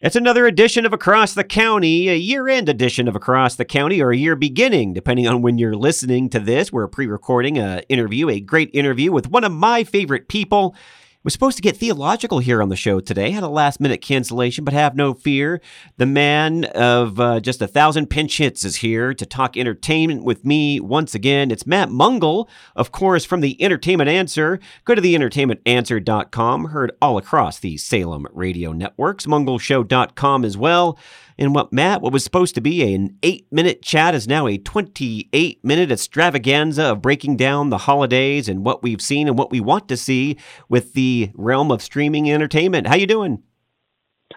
It's another edition of Across the County, a year end edition of Across the County, or a year beginning, depending on when you're listening to this. We're pre recording an interview, a great interview with one of my favorite people was supposed to get theological here on the show today. Had a last minute cancellation, but have no fear. The man of uh, just a thousand pinch hits is here to talk entertainment with me once again. It's Matt Mungle, of course, from the Entertainment Answer. Go to the theentertainmentanswer.com, heard all across the Salem radio networks, mungleshow.com as well. And what Matt, what was supposed to be an eight minute chat, is now a 28 minute extravaganza of breaking down the holidays and what we've seen and what we want to see with the realm of streaming entertainment. How you doing?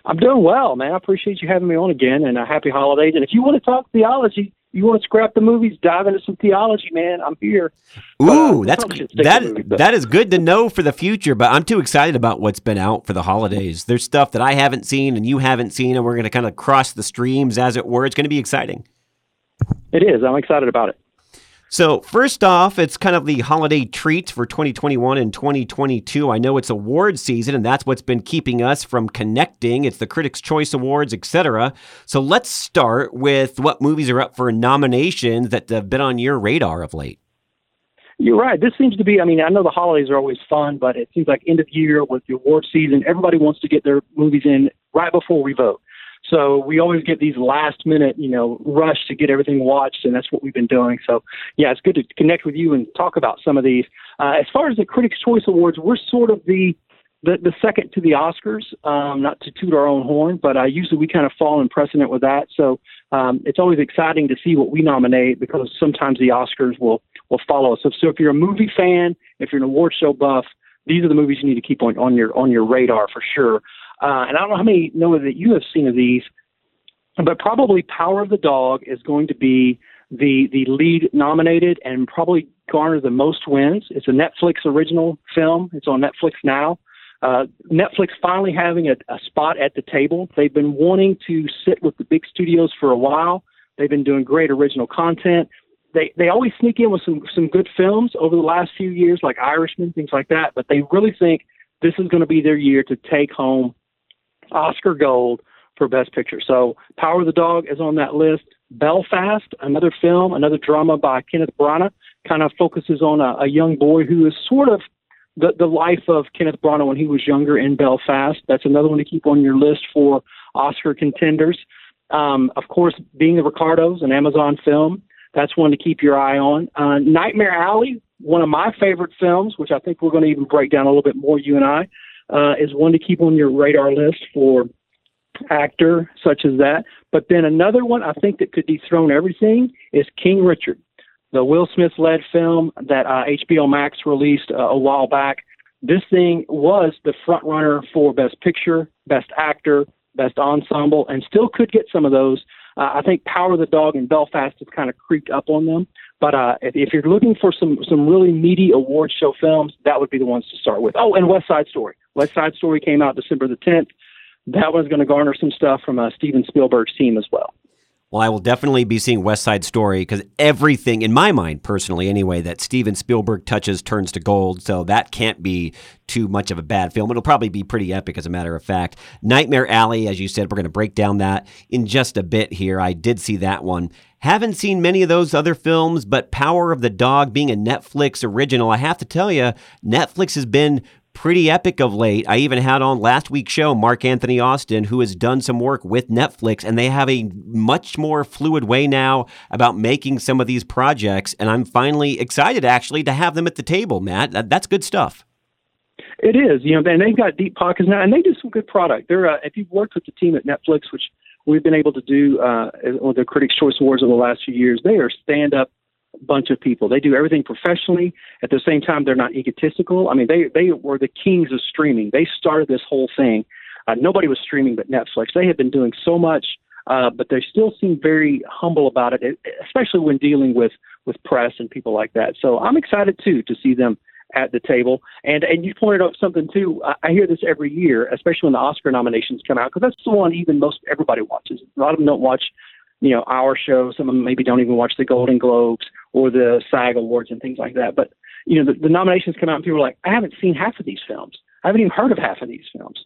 I'm doing well, man. I appreciate you having me on again, and a happy holidays. And if you want to talk theology, you want to scrap the movies, dive into some theology, man. I'm here. Ooh, uh, that's that movies, that is good to know for the future. But I'm too excited about what's been out for the holidays. There's stuff that I haven't seen and you haven't seen, and we're going to kind of cross the streams, as it were. It's going to be exciting. It is. I'm excited about it. So, first off, it's kind of the holiday treats for 2021 and 2022. I know it's award season, and that's what's been keeping us from connecting. It's the Critics' Choice Awards, etc. So, let's start with what movies are up for nominations that have been on your radar of late. You're right. This seems to be, I mean, I know the holidays are always fun, but it seems like end of year with the award season, everybody wants to get their movies in right before we vote. So we always get these last minute, you know, rush to get everything watched, and that's what we've been doing. So yeah, it's good to connect with you and talk about some of these. Uh, as far as the Critics' Choice Awards, we're sort of the the, the second to the Oscars. Um, not to toot our own horn, but uh, usually we kind of fall in precedent with that. So um, it's always exciting to see what we nominate because sometimes the Oscars will will follow us. So, so if you're a movie fan, if you're an award show buff, these are the movies you need to keep on, on your on your radar for sure. Uh, and I don't know how many know that you have seen of these, but probably Power of the Dog is going to be the the lead nominated and probably garner the most wins. It's a Netflix original film. It's on Netflix now. Uh, Netflix finally having a, a spot at the table. They've been wanting to sit with the big studios for a while. They've been doing great original content. They they always sneak in with some some good films over the last few years, like Irishman, things like that. But they really think this is going to be their year to take home Oscar Gold for Best Picture. So Power of the Dog is on that list. Belfast, another film, another drama by Kenneth Branagh, kind of focuses on a, a young boy who is sort of the, the life of Kenneth Branagh when he was younger in Belfast. That's another one to keep on your list for Oscar contenders. Um, of course, Being the Ricardos, an Amazon film, that's one to keep your eye on. Uh, Nightmare Alley, one of my favorite films, which I think we're going to even break down a little bit more, you and I uh, is one to keep on your radar list for actor such as that. But then another one I think that could dethrone everything is King Richard, the Will Smith led film that uh, HBO Max released uh, a while back. This thing was the front runner for Best Picture, Best Actor, Best Ensemble, and still could get some of those. Uh, I think Power of the Dog and Belfast has kind of creeped up on them. But uh, if, if you're looking for some some really meaty award show films, that would be the ones to start with. Oh, and West Side Story. West Side Story came out December the 10th. That one's going to garner some stuff from uh, Steven Spielberg's team as well. Well, I will definitely be seeing West Side Story because everything, in my mind personally anyway, that Steven Spielberg touches turns to gold. So that can't be too much of a bad film. It'll probably be pretty epic, as a matter of fact. Nightmare Alley, as you said, we're going to break down that in just a bit here. I did see that one. Haven't seen many of those other films, but Power of the Dog being a Netflix original, I have to tell you, Netflix has been pretty epic of late. I even had on last week's show Mark Anthony Austin, who has done some work with Netflix, and they have a much more fluid way now about making some of these projects. And I'm finally excited actually to have them at the table, Matt. That's good stuff. It is, you know, and they've got deep pockets now, and they do some good product. They're uh, if you've worked with the team at Netflix, which we've been able to do uh, with the Critics' Choice Awards over the last few years, they are stand up bunch of people. They do everything professionally. At the same time, they're not egotistical. I mean, they they were the kings of streaming. They started this whole thing. Uh, nobody was streaming but Netflix. They have been doing so much, uh, but they still seem very humble about it, especially when dealing with with press and people like that. So I'm excited too to see them at the table. And and you pointed out something too. I, I hear this every year, especially when the Oscar nominations come out, because that's the one even most everybody watches. A lot of them don't watch you know, our show. Some of them maybe don't even watch the Golden Globes or the SAG Awards and things like that. But, you know, the, the nominations come out and people are like, I haven't seen half of these films. I haven't even heard of half of these films.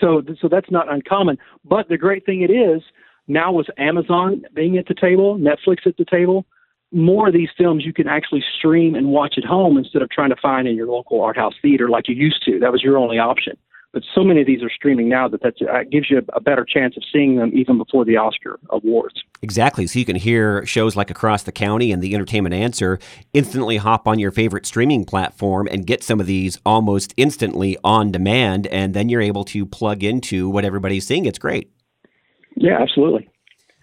So, so that's not uncommon. But the great thing it is now with Amazon being at the table, Netflix at the table, more of these films you can actually stream and watch at home instead of trying to find in your local art house theater like you used to. That was your only option. But so many of these are streaming now that that uh, gives you a, a better chance of seeing them even before the Oscar awards. Exactly. So you can hear shows like Across the County and The Entertainment Answer instantly hop on your favorite streaming platform and get some of these almost instantly on demand. And then you're able to plug into what everybody's seeing. It's great. Yeah, absolutely.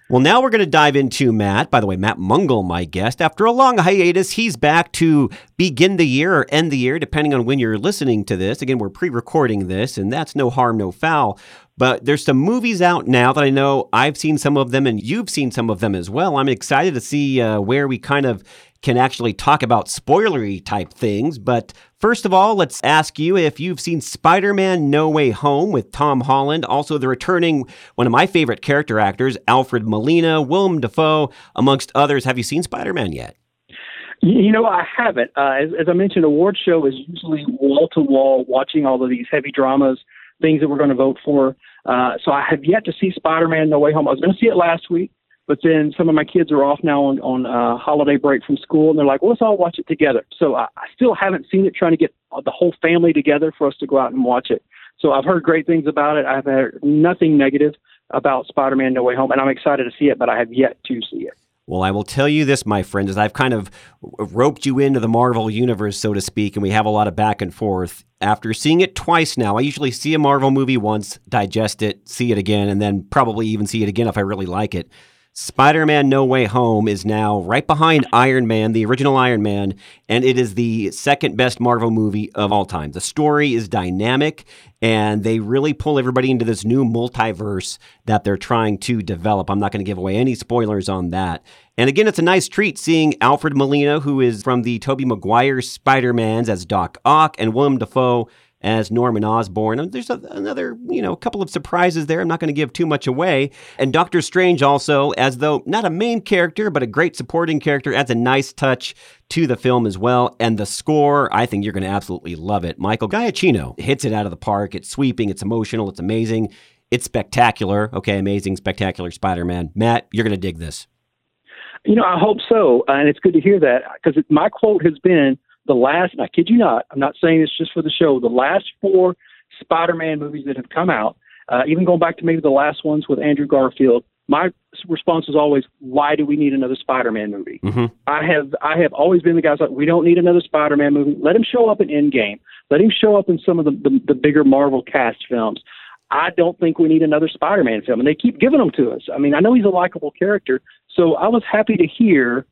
Well, now we're going to dive into Matt. By the way, Matt Mungle, my guest. After a long hiatus, he's back to begin the year or end the year, depending on when you're listening to this. Again, we're pre recording this, and that's no harm, no foul. But there's some movies out now that I know I've seen some of them, and you've seen some of them as well. I'm excited to see uh, where we kind of can actually talk about spoilery type things. But first of all, let's ask you if you've seen Spider Man No Way Home with Tom Holland, also the returning one of my favorite character actors, Alfred Molina, Willem Dafoe, amongst others. Have you seen Spider Man yet? You know, I haven't. Uh, as, as I mentioned, award show is usually wall to wall, watching all of these heavy dramas, things that we're going to vote for. Uh, so I have yet to see Spider Man No Way Home. I was going to see it last week. But then some of my kids are off now on on uh, holiday break from school, and they're like, well, "Let's all watch it together." So I, I still haven't seen it. Trying to get the whole family together for us to go out and watch it. So I've heard great things about it. I've heard nothing negative about Spider-Man: No Way Home, and I'm excited to see it. But I have yet to see it. Well, I will tell you this, my friend, as I've kind of roped you into the Marvel universe, so to speak, and we have a lot of back and forth. After seeing it twice now, I usually see a Marvel movie once, digest it, see it again, and then probably even see it again if I really like it. Spider Man No Way Home is now right behind Iron Man, the original Iron Man, and it is the second best Marvel movie of all time. The story is dynamic, and they really pull everybody into this new multiverse that they're trying to develop. I'm not going to give away any spoilers on that. And again, it's a nice treat seeing Alfred Molina, who is from the Tobey Maguire Spider Mans as Doc Ock, and Willem Dafoe as Norman Osborn. There's a, another, you know, a couple of surprises there. I'm not going to give too much away. And Doctor Strange also, as though not a main character, but a great supporting character, adds a nice touch to the film as well. And the score, I think you're going to absolutely love it. Michael Giacchino hits it out of the park. It's sweeping, it's emotional, it's amazing. It's spectacular. Okay, amazing, spectacular Spider Man. Matt, you're going to dig this. You know, I hope so. And it's good to hear that because my quote has been the last, I kid you not, I'm not saying this just for the show, the last four Spider Man movies that have come out, uh, even going back to maybe the last ones with Andrew Garfield, my response is always, why do we need another Spider Man movie? Mm-hmm. I have I have always been the guy like, we don't need another Spider Man movie. Let him show up in Endgame. Let him show up in some of the, the, the bigger Marvel cast films. I don't think we need another Spider Man film. And they keep giving them to us. I mean, I know he's a likable character. So I was happy to hear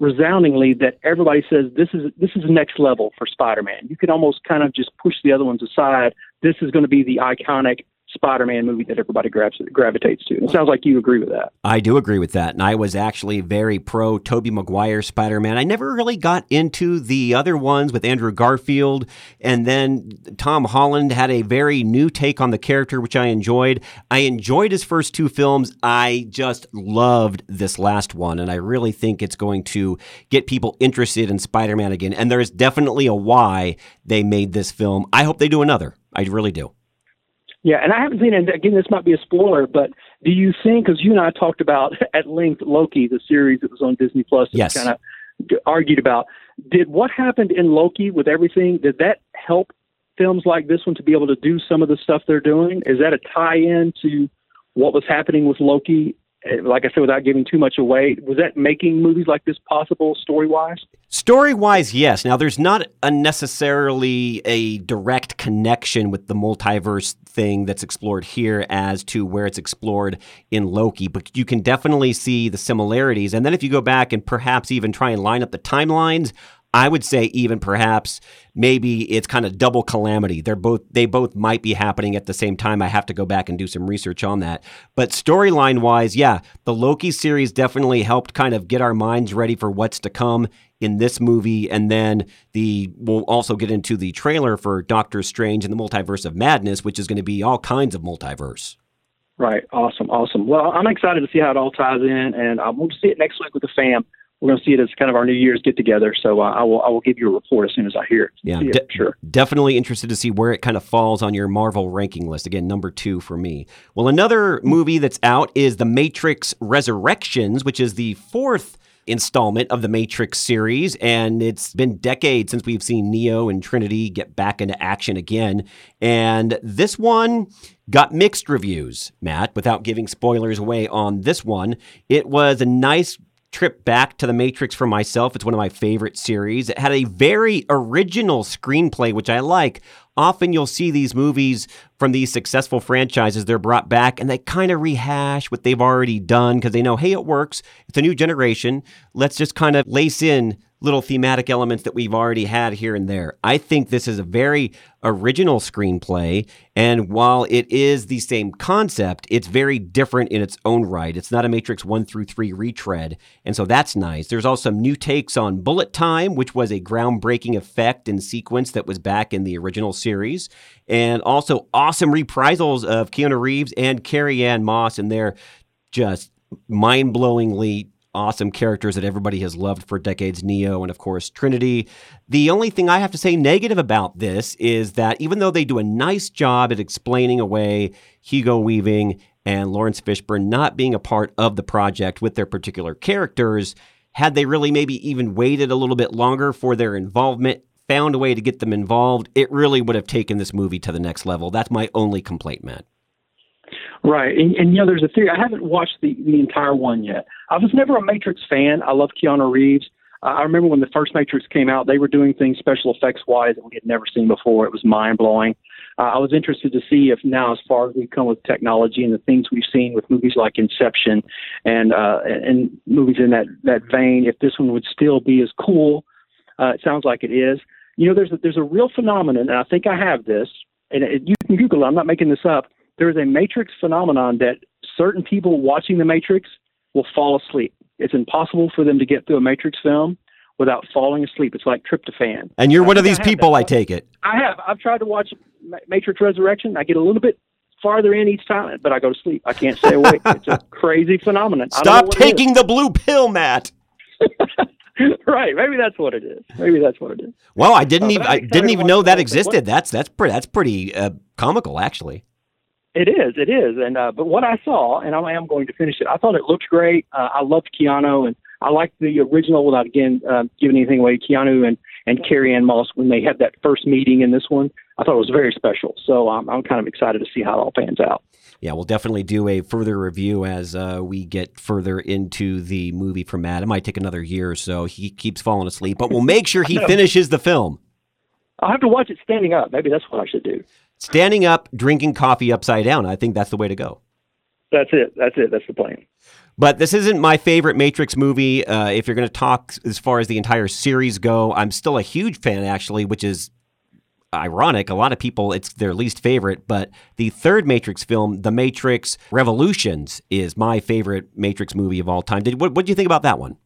resoundingly that everybody says this is this is next level for Spider-Man. You can almost kind of just push the other ones aside. This is going to be the iconic Spider-Man movie that everybody grabs, gravitates to. It sounds like you agree with that. I do agree with that, and I was actually very pro Tobey Maguire Spider-Man. I never really got into the other ones with Andrew Garfield, and then Tom Holland had a very new take on the character, which I enjoyed. I enjoyed his first two films. I just loved this last one, and I really think it's going to get people interested in Spider-Man again. And there is definitely a why they made this film. I hope they do another. I really do. Yeah, and I haven't seen it. Again, this might be a spoiler, but do you think, because you and I talked about at length Loki, the series that was on Disney Plus, yes. kind of argued about, did what happened in Loki with everything, did that help films like this one to be able to do some of the stuff they're doing? Is that a tie in to what was happening with Loki Uh, like I said, without giving too much away, was that making movies like this possible story wise? Story wise, yes. Now, there's not necessarily a direct connection with the multiverse thing that's explored here as to where it's explored in Loki, but you can definitely see the similarities. And then if you go back and perhaps even try and line up the timelines, I would say even perhaps maybe it's kind of double calamity. They're both they both might be happening at the same time. I have to go back and do some research on that. But storyline wise, yeah, the Loki series definitely helped kind of get our minds ready for what's to come in this movie and then the we'll also get into the trailer for Doctor Strange and the Multiverse of Madness, which is going to be all kinds of multiverse. Right. Awesome. Awesome. Well, I'm excited to see how it all ties in and I'm going to see it next week with the fam we're going to see it as kind of our New Year's get together. So uh, I will I will give you a report as soon as I hear it. Yeah, See it, sure. Definitely interested to see where it kind of falls on your Marvel ranking list. Again, number two for me. Well, another movie that's out is The Matrix Resurrections, which is the fourth installment of the Matrix series, and it's been decades since we've seen Neo and Trinity get back into action again. And this one got mixed reviews, Matt, without giving spoilers away on this one. It was a nice trip back to the Matrix for myself. It's one of my favorite series. It had a very original screenplay, which I like. Often you'll see these movies from these successful franchises, they're brought back and they kind of rehash what they've already done because they know, hey, it works. It's a new generation. Let's just kind of lace in little thematic elements that we've already had here and there. I think this is a very original screenplay. And while it is the same concept, it's very different in its own right. It's not a Matrix 1 through 3 retread. And so that's nice. There's also some new takes on bullet time, which was a groundbreaking effect and sequence that was back in the original series. And also awesome reprisals of Keanu Reeves and Carrie Ann Moss. And they're just mind blowingly awesome characters that everybody has loved for decades Neo and, of course, Trinity. The only thing I have to say negative about this is that even though they do a nice job at explaining away Hugo Weaving and Laurence Fishburne not being a part of the project with their particular characters, had they really maybe even waited a little bit longer for their involvement, found a way to get them involved, it really would have taken this movie to the next level. That's my only complaint, Matt. Right, and, and you know, there's a theory. I haven't watched the the entire one yet. I was never a Matrix fan. I love Keanu Reeves. Uh, I remember when the first Matrix came out, they were doing things special effects wise that we had never seen before. It was mind blowing. Uh, I was interested to see if now, as far as we've come with technology and the things we've seen with movies like Inception and uh, and movies in that that vein, if this one would still be as cool. Uh, it sounds like it is. You know, there's a, there's a real phenomenon, and I think I have this, and it, you can Google it. I'm not making this up there is a matrix phenomenon that certain people watching the matrix will fall asleep. It's impossible for them to get through a matrix film without falling asleep. It's like tryptophan. And you're one of these I people, that. I take it. I have. I've tried to watch Matrix Resurrection. I get a little bit farther in each time, but I go to sleep. I can't stay awake. it's a crazy phenomenon. Stop taking the blue pill, Matt. right. Maybe that's what it is. Maybe that's what it is. Well, I didn't uh, even I didn't even know that existed. That's that's pretty that's pretty uh, comical, actually. It is, it is, and uh, but what I saw, and I am going to finish it. I thought it looked great. Uh, I loved Keanu, and I liked the original without again uh, giving anything away. Keanu and and Carrie Ann Moss when they had that first meeting in this one, I thought it was very special. So um, I'm kind of excited to see how it all pans out. Yeah, we'll definitely do a further review as uh, we get further into the movie from Matt. It might take another year or so. He keeps falling asleep, but we'll make sure he finishes the film. I'll have to watch it standing up. Maybe that's what I should do standing up, drinking coffee upside down. I think that's the way to go. That's it. That's it. That's the plan. But this isn't my favorite Matrix movie. Uh, if you're going to talk as far as the entire series go, I'm still a huge fan, actually, which is ironic. A lot of people, it's their least favorite. But the third Matrix film, The Matrix Revolutions, is my favorite Matrix movie of all time. Did what? What do you think about that one?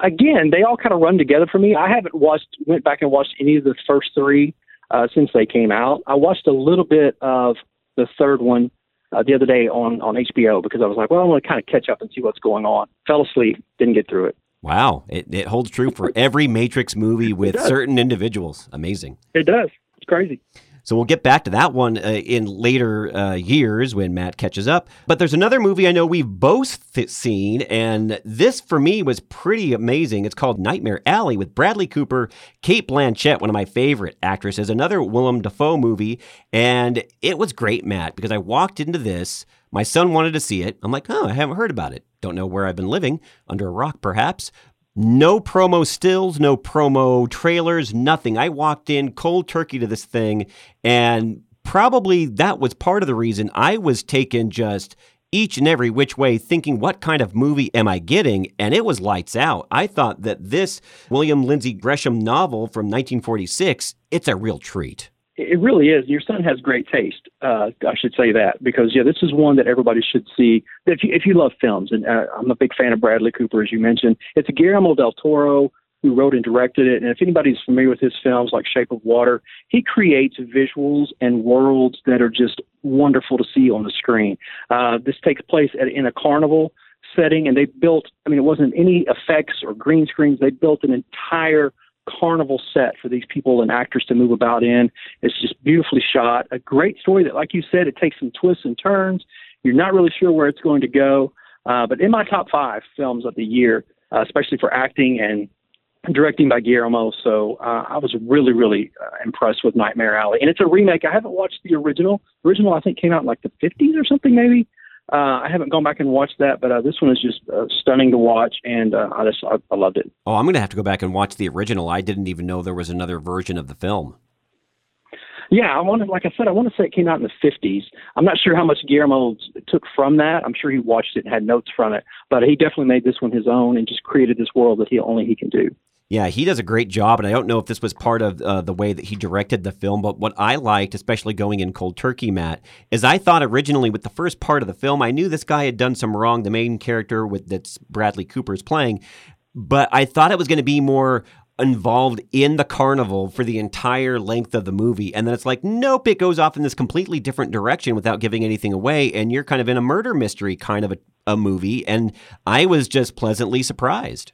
Again, they all kind of run together for me. I haven't watched, went back and watched any of the first three uh, since they came out. I watched a little bit of the third one uh, the other day on on HBO because I was like, well, I want to kind of catch up and see what's going on. Fell asleep, didn't get through it. Wow, it, it holds true for every Matrix movie with certain individuals. Amazing. It does. It's crazy. So we'll get back to that one uh, in later uh, years when Matt catches up. But there's another movie I know we've both th- seen, and this for me was pretty amazing. It's called Nightmare Alley with Bradley Cooper, Cate Blanchett, one of my favorite actresses, another Willem Dafoe movie. And it was great, Matt, because I walked into this. My son wanted to see it. I'm like, oh, I haven't heard about it. Don't know where I've been living, under a rock perhaps. No promo stills, no promo trailers, nothing. I walked in cold turkey to this thing, and probably that was part of the reason I was taken just each and every which way, thinking, what kind of movie am I getting? And it was lights out. I thought that this William Lindsay Gresham novel from 1946, it's a real treat. It really is. Your son has great taste. Uh, I should say that because yeah, this is one that everybody should see. If you if you love films, and uh, I'm a big fan of Bradley Cooper, as you mentioned, it's Guillermo del Toro who wrote and directed it. And if anybody's familiar with his films like Shape of Water, he creates visuals and worlds that are just wonderful to see on the screen. Uh, this takes place at, in a carnival setting, and they built. I mean, it wasn't any effects or green screens. They built an entire carnival set for these people and actors to move about in. It's just beautifully shot. A great story that, like you said, it takes some twists and turns. You're not really sure where it's going to go. Uh, but in my top five films of the year, uh, especially for acting and directing by Guillermo. So uh, I was really, really uh, impressed with Nightmare Alley. And it's a remake. I haven't watched the original. The original, I think, came out in like the 50s or something, maybe. Uh, I haven't gone back and watched that, but uh, this one is just uh, stunning to watch, and uh, I just I, I loved it. Oh, I'm going to have to go back and watch the original. I didn't even know there was another version of the film. Yeah, I wanted, like I said, I want to say it came out in the 50s. I'm not sure how much Guillermo took from that. I'm sure he watched it and had notes from it, but he definitely made this one his own and just created this world that he only he can do. Yeah, he does a great job, and I don't know if this was part of uh, the way that he directed the film, but what I liked, especially going in cold turkey, Matt, is I thought originally with the first part of the film, I knew this guy had done some wrong. The main character with that Bradley Cooper is playing, but I thought it was going to be more involved in the carnival for the entire length of the movie. And then it's like, nope, it goes off in this completely different direction without giving anything away. And you're kind of in a murder mystery kind of a, a movie. And I was just pleasantly surprised.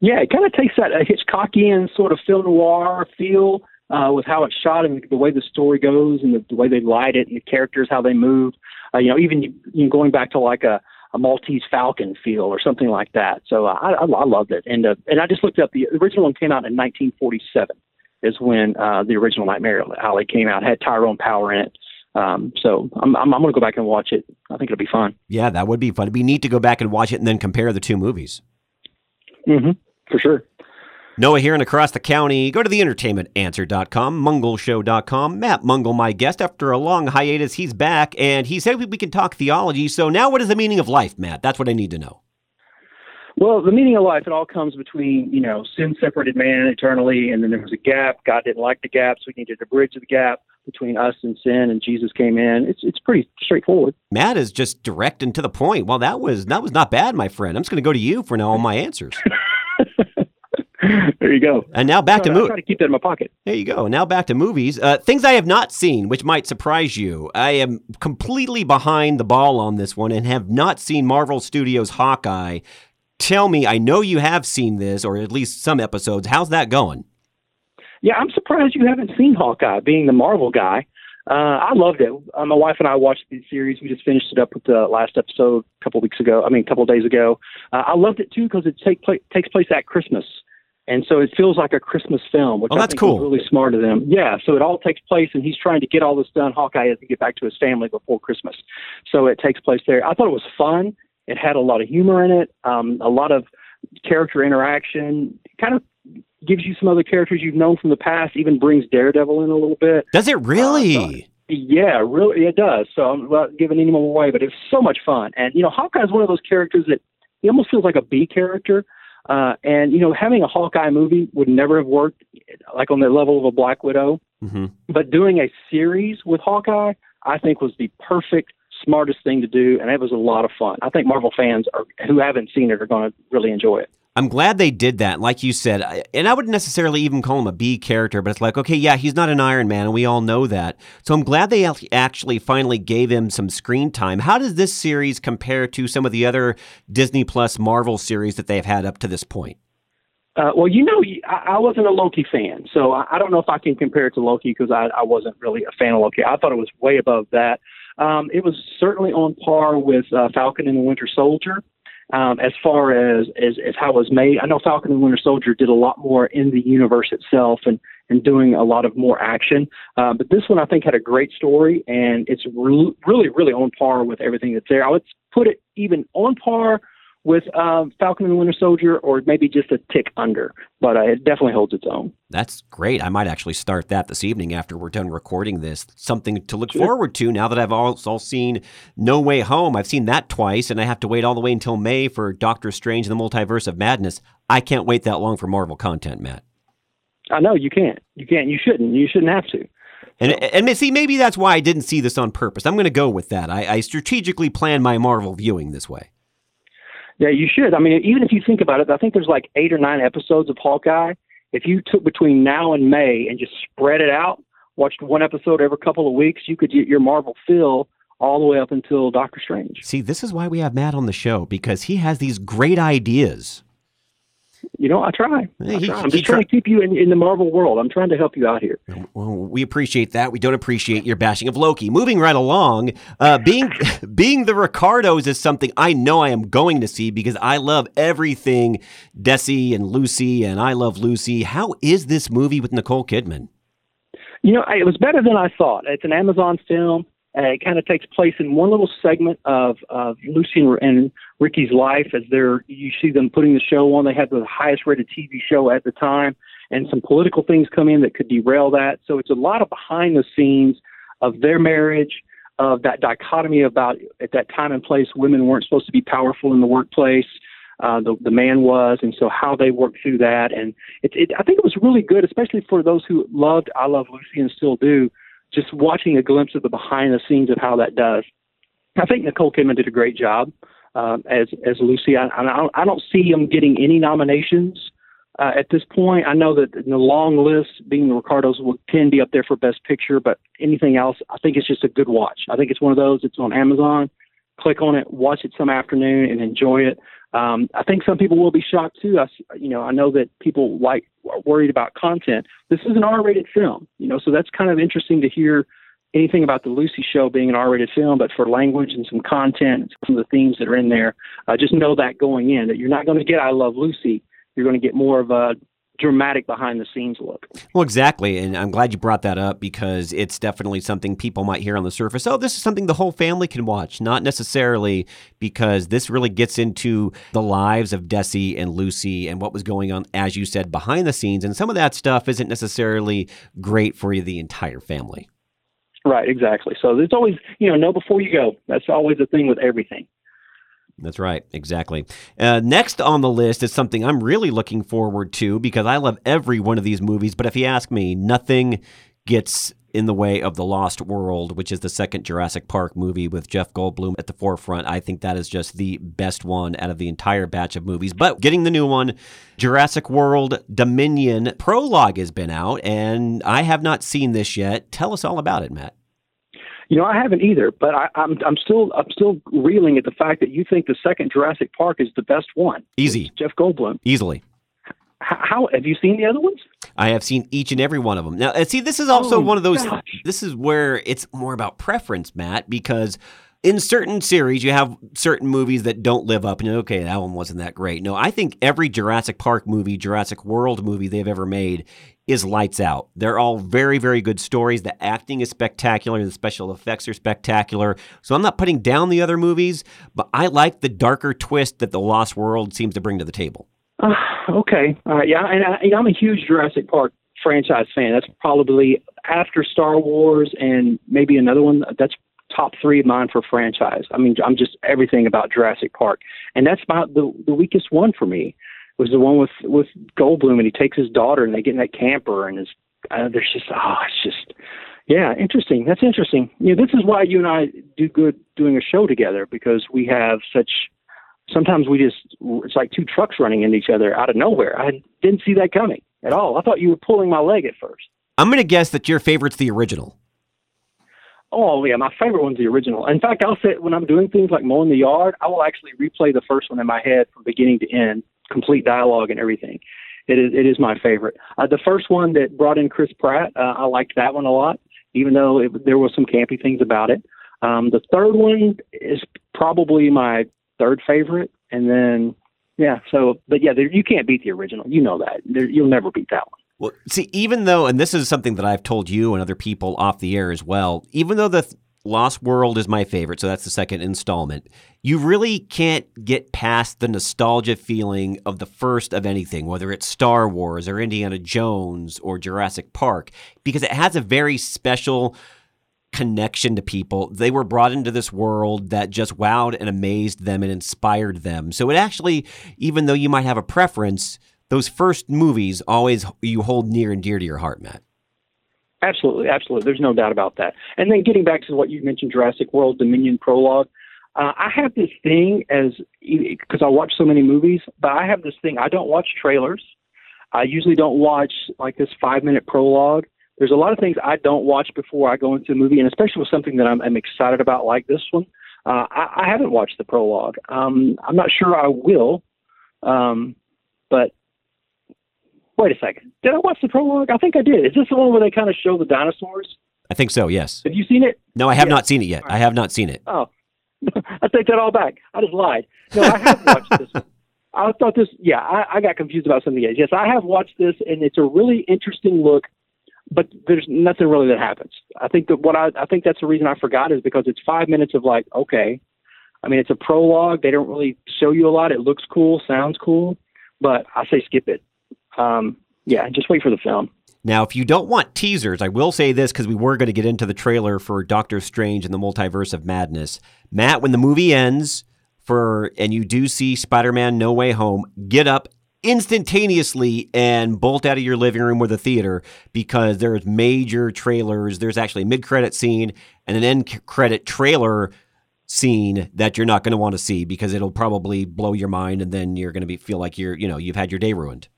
Yeah, it kind of takes that uh, Hitchcockian sort of film noir feel uh, with how it's shot and the way the story goes and the, the way they light it and the characters how they move. Uh, you know, even you know, going back to like a, a Maltese Falcon feel or something like that. So uh, I, I, I loved it, and uh, and I just looked up the original one came out in 1947 is when uh, the original Nightmare Alley came out. It had Tyrone Power in it. Um, so I'm, I'm, I'm going to go back and watch it. I think it'll be fun. Yeah, that would be fun. It'd be neat to go back and watch it and then compare the two movies. Mm-hmm for sure. Noah here and across the county. Go to the entertainmentanswer.com, mungleshow.com. Matt Mungle, my guest. After a long hiatus, he's back and he said we can talk theology. So now what is the meaning of life, Matt? That's what I need to know. Well, the meaning of life, it all comes between, you know, sin separated man eternally, and then there was a gap. God didn't like the gap, so he needed to bridge the gap between us and sin, and Jesus came in. It's it's pretty straightforward. Matt is just direct and to the point. Well, that was that was not bad, my friend. I'm just going to go to you for now on my answers. there you go. And now back to movies. Try to keep that in my pocket. There you go. Now back to movies. Uh, things I have not seen, which might surprise you. I am completely behind the ball on this one and have not seen Marvel Studios' Hawkeye. Tell me, I know you have seen this, or at least some episodes. How's that going? Yeah, I'm surprised you haven't seen Hawkeye, being the Marvel guy. Uh, I loved it. Uh, my wife and I watched the series. We just finished it up with the last episode a couple weeks ago. I mean, a couple of days ago. Uh, I loved it too because it take pla- takes place at Christmas and so it feels like a Christmas film, which oh, I that's think cool. is really smart of them. Yeah, so it all takes place, and he's trying to get all this done. Hawkeye has to get back to his family before Christmas, so it takes place there. I thought it was fun. It had a lot of humor in it, um, a lot of character interaction. Kind of gives you some other characters you've known from the past. Even brings Daredevil in a little bit. Does it really? Uh, so, yeah, really, it does. So I'm not giving any more away, but it's so much fun. And you know, Hawkeye is one of those characters that he almost feels like a B character uh, and you know, having a Hawkeye movie would never have worked, like on the level of a Black Widow. Mm-hmm. But doing a series with Hawkeye, I think was the perfect, smartest thing to do, and it was a lot of fun. I think Marvel fans are, who haven't seen it are going to really enjoy it. I'm glad they did that. Like you said, and I wouldn't necessarily even call him a B character, but it's like, okay, yeah, he's not an Iron Man, and we all know that. So I'm glad they actually finally gave him some screen time. How does this series compare to some of the other Disney Plus Marvel series that they've had up to this point? Uh, well, you know, I, I wasn't a Loki fan, so I, I don't know if I can compare it to Loki because I, I wasn't really a fan of Loki. I thought it was way above that. Um, it was certainly on par with uh, Falcon and the Winter Soldier um, as far as, as as how it was made. I know Falcon and Winter Soldier did a lot more in the universe itself and and doing a lot of more action. Uh, but this one I think had a great story and it's re- really really on par with everything that's there. I would put it even on par with um, Falcon and the Winter Soldier, or maybe just a tick under, but uh, it definitely holds its own. That's great. I might actually start that this evening after we're done recording this. Something to look sure. forward to now that I've also seen No Way Home. I've seen that twice, and I have to wait all the way until May for Doctor Strange and the Multiverse of Madness. I can't wait that long for Marvel content, Matt. I know you can't. You can't. You shouldn't. You shouldn't have to. And, and see, maybe that's why I didn't see this on purpose. I'm going to go with that. I, I strategically plan my Marvel viewing this way. Yeah, you should. I mean, even if you think about it, I think there's like eight or nine episodes of Hawkeye. If you took between now and May and just spread it out, watched one episode every couple of weeks, you could get your Marvel fill all the way up until Doctor Strange. See, this is why we have Matt on the show because he has these great ideas. You know, I try. I he-. I'm he just trying to keep you in, in the Marvel world. I'm trying to help you out here. Well, we appreciate that. We don't appreciate your bashing of Loki. Moving right along, uh, being being the Ricardos is something I know I am going to see because I love everything Desi and Lucy, and I love Lucy. How is this movie with Nicole Kidman? You know, it was better than I thought. It's an Amazon film. Uh, it kind of takes place in one little segment of, of Lucy and, and Ricky's life as they're you see them putting the show on. They had the highest rated TV show at the time, and some political things come in that could derail that. So it's a lot of behind the scenes of their marriage, of that dichotomy about at that time and place women weren't supposed to be powerful in the workplace. Uh, the the man was, and so how they worked through that, and it, it I think it was really good, especially for those who loved I Love Lucy and still do. Just watching a glimpse of the behind the scenes of how that does. I think Nicole Kidman did a great job um, as as Lucy. I, I don't see him getting any nominations uh, at this point. I know that in the long list, being the Ricardos will can be up there for Best Picture, but anything else, I think it's just a good watch. I think it's one of those. It's on Amazon. Click on it, watch it some afternoon, and enjoy it. Um, I think some people will be shocked too. I, you know, I know that people like are worried about content. This is an R-rated film, you know, so that's kind of interesting to hear anything about the Lucy show being an R-rated film, but for language and some content, some of the themes that are in there, uh, just know that going in that you're not going to get I Love Lucy. You're going to get more of a dramatic behind the scenes look. Well, exactly. And I'm glad you brought that up because it's definitely something people might hear on the surface. Oh, this is something the whole family can watch. Not necessarily because this really gets into the lives of Desi and Lucy and what was going on, as you said, behind the scenes. And some of that stuff isn't necessarily great for the entire family. Right, exactly. So there's always, you know, know before you go. That's always the thing with everything. That's right, exactly. Uh, next on the list is something I'm really looking forward to because I love every one of these movies. But if you ask me, nothing gets in the way of The Lost World, which is the second Jurassic Park movie with Jeff Goldblum at the forefront. I think that is just the best one out of the entire batch of movies. But getting the new one, Jurassic World Dominion prologue has been out, and I have not seen this yet. Tell us all about it, Matt. You know, I haven't either, but I, I'm I'm still I'm still reeling at the fact that you think the second Jurassic Park is the best one. Easy, Jeff Goldblum. easily. H- How have you seen the other ones? I have seen each and every one of them. Now, uh, see, this is also Oh, one of those. gosh. This is where it's more about preference, Matt, because in certain series you have certain movies that don't live up, and okay, that one wasn't that great. No, I think every Jurassic Park movie, Jurassic World movie they've ever made is lights out. They're all very, very good stories. The acting is spectacular. The special effects are spectacular. So I'm not putting down the other movies, but I like the darker twist that the Lost World seems to bring to the table. Uh, okay, all right, yeah, and I, I'm a huge Jurassic Park franchise fan. That's probably after Star Wars and maybe another one. That's top three of mine for franchise. I mean, I'm just everything about Jurassic Park, and that's about the the weakest one for me. Was the one with with Goldblum, and he takes his daughter, and they get in that camper, and it's uh, there's just oh, it's just yeah, interesting. That's interesting. You know, this is why you and I do good doing a show together because we have such. Sometimes we just it's like two trucks running into each other out of nowhere. I didn't see that coming at all. I thought you were pulling my leg at first. I'm going to guess that your favorite's the original. Oh yeah, my favorite one's the original. In fact, I'll say when I'm doing things like mowing the yard, I will actually replay the first one in my head from beginning to end, complete dialogue and everything. It is it is my favorite. Uh, the first one that brought in Chris Pratt, uh, I liked that one a lot, even though it, there was some campy things about it. Um, the third one is probably my third favorite, and then yeah. So, but yeah, there, you can't beat the original. You know that. There, you'll never beat that one. Well, see, even though, and this is something that I've told you and other people off the air as well, even though the th- Lost World is my favorite, so that's the second installment, you really can't get past the nostalgia feeling of the first of anything, whether it's Star Wars or Indiana Jones or Jurassic Park, because it has a very special connection to people. They were brought into this world that just wowed and amazed them and inspired them. So it actually, even though you might have a preference, those first movies always you hold near and dear to your heart, Matt. Absolutely, absolutely. There's no doubt about that. And then getting back to what you mentioned, Jurassic World Dominion prologue. Uh, I have this thing as because I watch so many movies, but I have this thing. I don't watch trailers. I usually don't watch like this five minute prologue there's a lot of things I don't watch before I go into a movie, and especially with something that I'm, I'm excited about like this one. Uh, I, I haven't watched the prologue. Um, I'm not sure I will, um, but wait a second. Did I watch the prologue? I think I did. Is this the one where they kind of show the dinosaurs? I think so. Yes. Have you seen it? No, I have Yeah. not seen it yet. I have not seen it. Oh, I take that all back. I just lied. No, I have watched this. one. I thought this. Yeah, I, I got confused about something else. Yes, I have watched this, and it's a really interesting look. But there's nothing really that happens. I think that what I I think that's the reason I forgot is because it's five minutes of like okay. I mean, it's a prologue. They don't really show you a lot. It looks cool, sounds cool, but I say skip it. Um, yeah, just wait for the film. Now, if you don't want teasers, I will say this because we were going to get into the trailer for Doctor Strange and the Multiverse of Madness. Matt, when the movie ends for and you do see Spider-Man No Way Home, get up instantaneously and bolt out of your living room or the theater because there's major trailers. There's actually a mid-credit scene and an end credit trailer scene that you're not going to want to see because it'll probably blow your mind and then you're going to be feel like you're, you know, you've had your day ruined.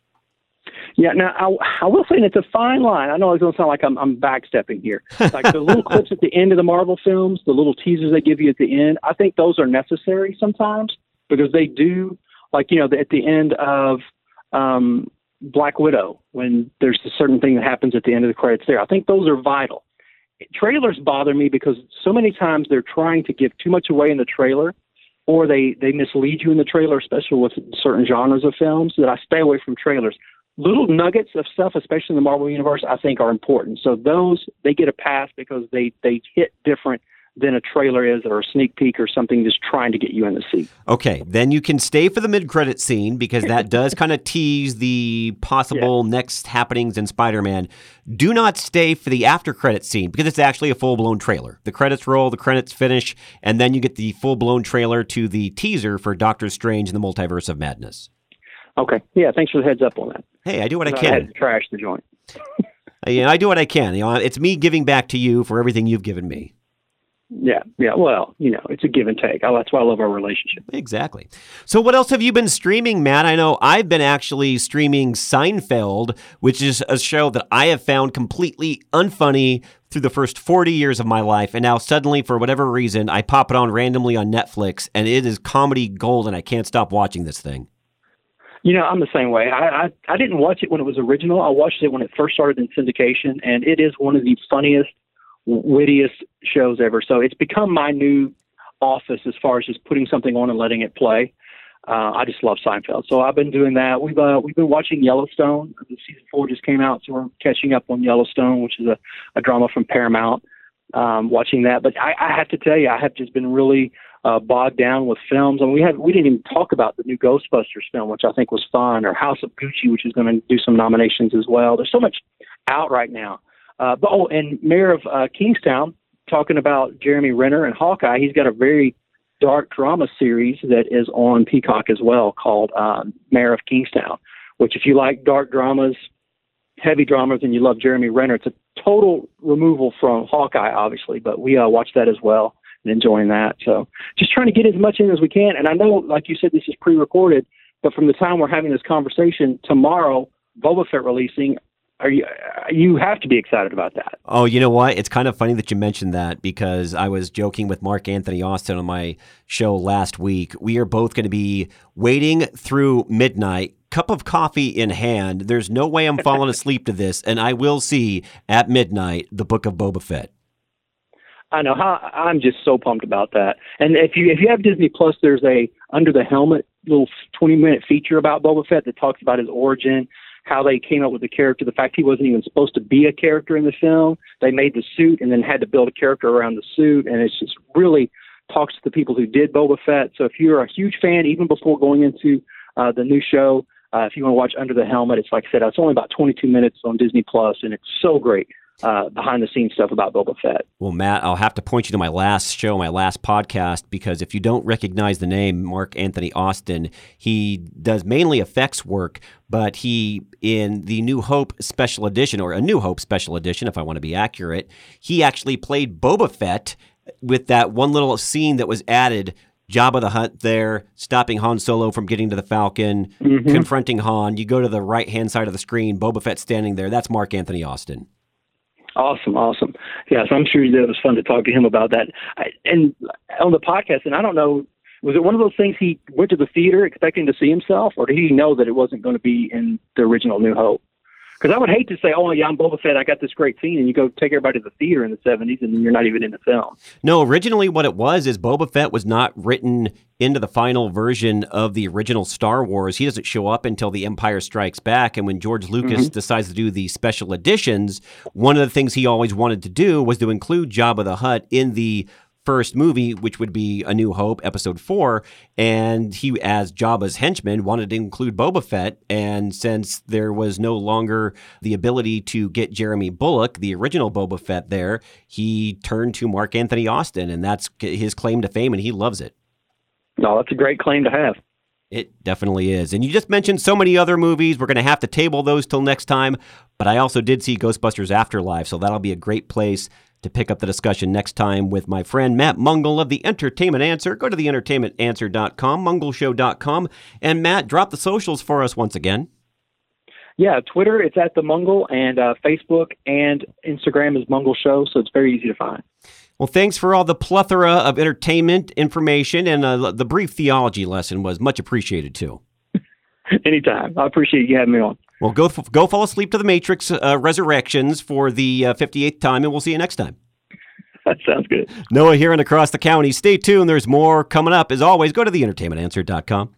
Yeah, now I, I will say it's a fine line. I know it's going to sound like I'm, I'm backstepping here. Like the little clips at the end of the Marvel films, the little teasers they give you at the end, I think those are necessary sometimes because they do, like, you know, at the end of um, Black Widow, when there's a certain thing that happens at the end of the credits there, I think those are vital. Trailers bother me because so many times they're trying to give too much away in the trailer or they, they mislead you in the trailer, especially with certain genres of films, that I stay away from trailers little nuggets of stuff, especially in the Marvel universe, I think are important. So those they get a pass because they they hit different than a trailer is or a sneak peek or something just trying to get you in the seat. Okay, then you can stay for the mid-credit scene because that does kind of tease the possible next happenings in Spider-Man. Do not stay for the after-credit scene because it's actually a full-blown trailer. The credits roll, the credits finish, and then you get the full-blown trailer to the teaser for Doctor Strange and the Multiverse of Madness. Okay, yeah, thanks for the heads up on that. Hey, I do what I I had can. to trash the joint. Yeah, I do what I can. You know, it's me giving back to you for everything you've given me. Yeah, yeah. Well, you know, it's a give and take. Oh, that's why I love our relationship. Exactly. So, what else have you been streaming, Matt? I know I've been actually streaming Seinfeld, which is a show that I have found completely unfunny through the first 40 years of my life. And now, suddenly, for whatever reason, I pop it on randomly on Netflix, and it is comedy gold, and I can't stop watching this thing. You know, I'm the same way. I, I I didn't watch it when it was original. I watched it when it first started in syndication, and it is one of the funniest, wittiest shows ever. So it's become my new office as far as just putting something on and letting it play. Uh, I just love Seinfeld, so I've been doing that. We've uh, we've been watching Yellowstone. The season four just came out, so we're catching up on Yellowstone, which is a, a drama from Paramount. Um, watching that, but I, I have to tell you, I have just been really uh, bogged down with films. I mean, we had we didn't even talk about the new Ghostbusters film, which I think was fun, or House of Gucci, which is going to do some nominations as well. There's so much out right now. Uh, but oh, and Mayor of uh, Kingstown talking about Jeremy Renner and Hawkeye. He's got a very dark drama series that is on Peacock as well called um, Mayor of Kingstown. Which, if you like dark dramas, heavy dramas, and you love Jeremy Renner, it's a total removal from Hawkeye, obviously. But we uh, watched that as well and enjoying that. So just trying to get as much in as we can. And I know, like you said, this is pre-recorded, but from the time we're having this conversation tomorrow, Boba Fett releasing. Are you you have to be excited about that? Oh, you know what? It's kind of funny that you mentioned that because I was joking with Mark Anthony Austin on my show last week. We are both going to be waiting through midnight, cup of coffee in hand. There's no way I'm falling asleep to this, and I will see at midnight the Book of Boba Fett. I know how I'm just so pumped about that. And if you if you have Disney Plus, there's a under the helmet little 20 minute feature about Boba Fett that talks about his origin, how they came up with the character, the fact he wasn't even supposed to be a character in the film. They made the suit and then had to build a character around the suit, and it's just really talks to the people who did Boba Fett. So if you're a huge fan, even before going into uh, the new show, uh, if you want to watch Under the Helmet, it's like I said, it's only about 22 minutes on Disney Plus, and it's so great uh, behind the scenes stuff about Boba Fett. Well, Matt, I'll have to point you to my last show, my last podcast, because if you don't recognize the name Mark Anthony Austin, he does mainly effects work, but he, in the New Hope special edition, or a New Hope special edition, if I want to be accurate, he actually played Boba Fett with that one little scene that was added. Jabba the Hutt there, stopping Han Solo from getting to the Falcon, Mhm. confronting Han. You go to the right hand side of the screen, Boba Fett standing there. That's Mark Anthony Austin. Awesome, awesome. Yes, I'm sure that it was fun to talk to him about that. I, and on the podcast, and I don't know, was it one of those things he went to the theater expecting to see himself, or did he know that it wasn't going to be in the original New Hope? Because I would hate to say, "Oh, yeah, I'm Boba Fett. I got this great scene," and you go take everybody to the theater in the '70s, and then you're not even in the film. No, originally what it was is Boba Fett was not written into the final version of the original Star Wars. He doesn't show up until The Empire Strikes Back, and when George Lucas mm-hmm. decides to do the special editions, one of the things he always wanted to do was to include Jabba the Hutt in the first movie, which would be A New Hope, Episode Four, and he, as Jabba's henchman, wanted to include Boba Fett. And since there was no longer the ability to get Jeremy Bulloch, the original Boba Fett, there, he turned to Mark Anthony Austin, and that's his claim to fame, and he loves it. No, that's a great claim to have. It definitely is. And you just mentioned so many other movies. We're going to have to table those till next time. But I also did see Ghostbusters Afterlife, so that'll be a great place to pick up the discussion next time with my friend Matt Mungle of the Entertainment Answer. Go to theentertainmentanswer.com, mungleshow.com, and Matt, drop the socials for us once again. Yeah, Twitter, it's at the Mungle, and uh, Facebook and Instagram is Mungle Show, so it's very easy to find. Well, thanks for all the plethora of entertainment information, and uh, the brief theology lesson was much appreciated too. Anytime. I appreciate you having me on. Well, go go fall asleep to the Matrix uh, Resurrections for the uh, 58th time, and we'll see you next time. That sounds good. Noah here and across the county. Stay tuned. There's more coming up. As always, go to theentertainmentanswer.com.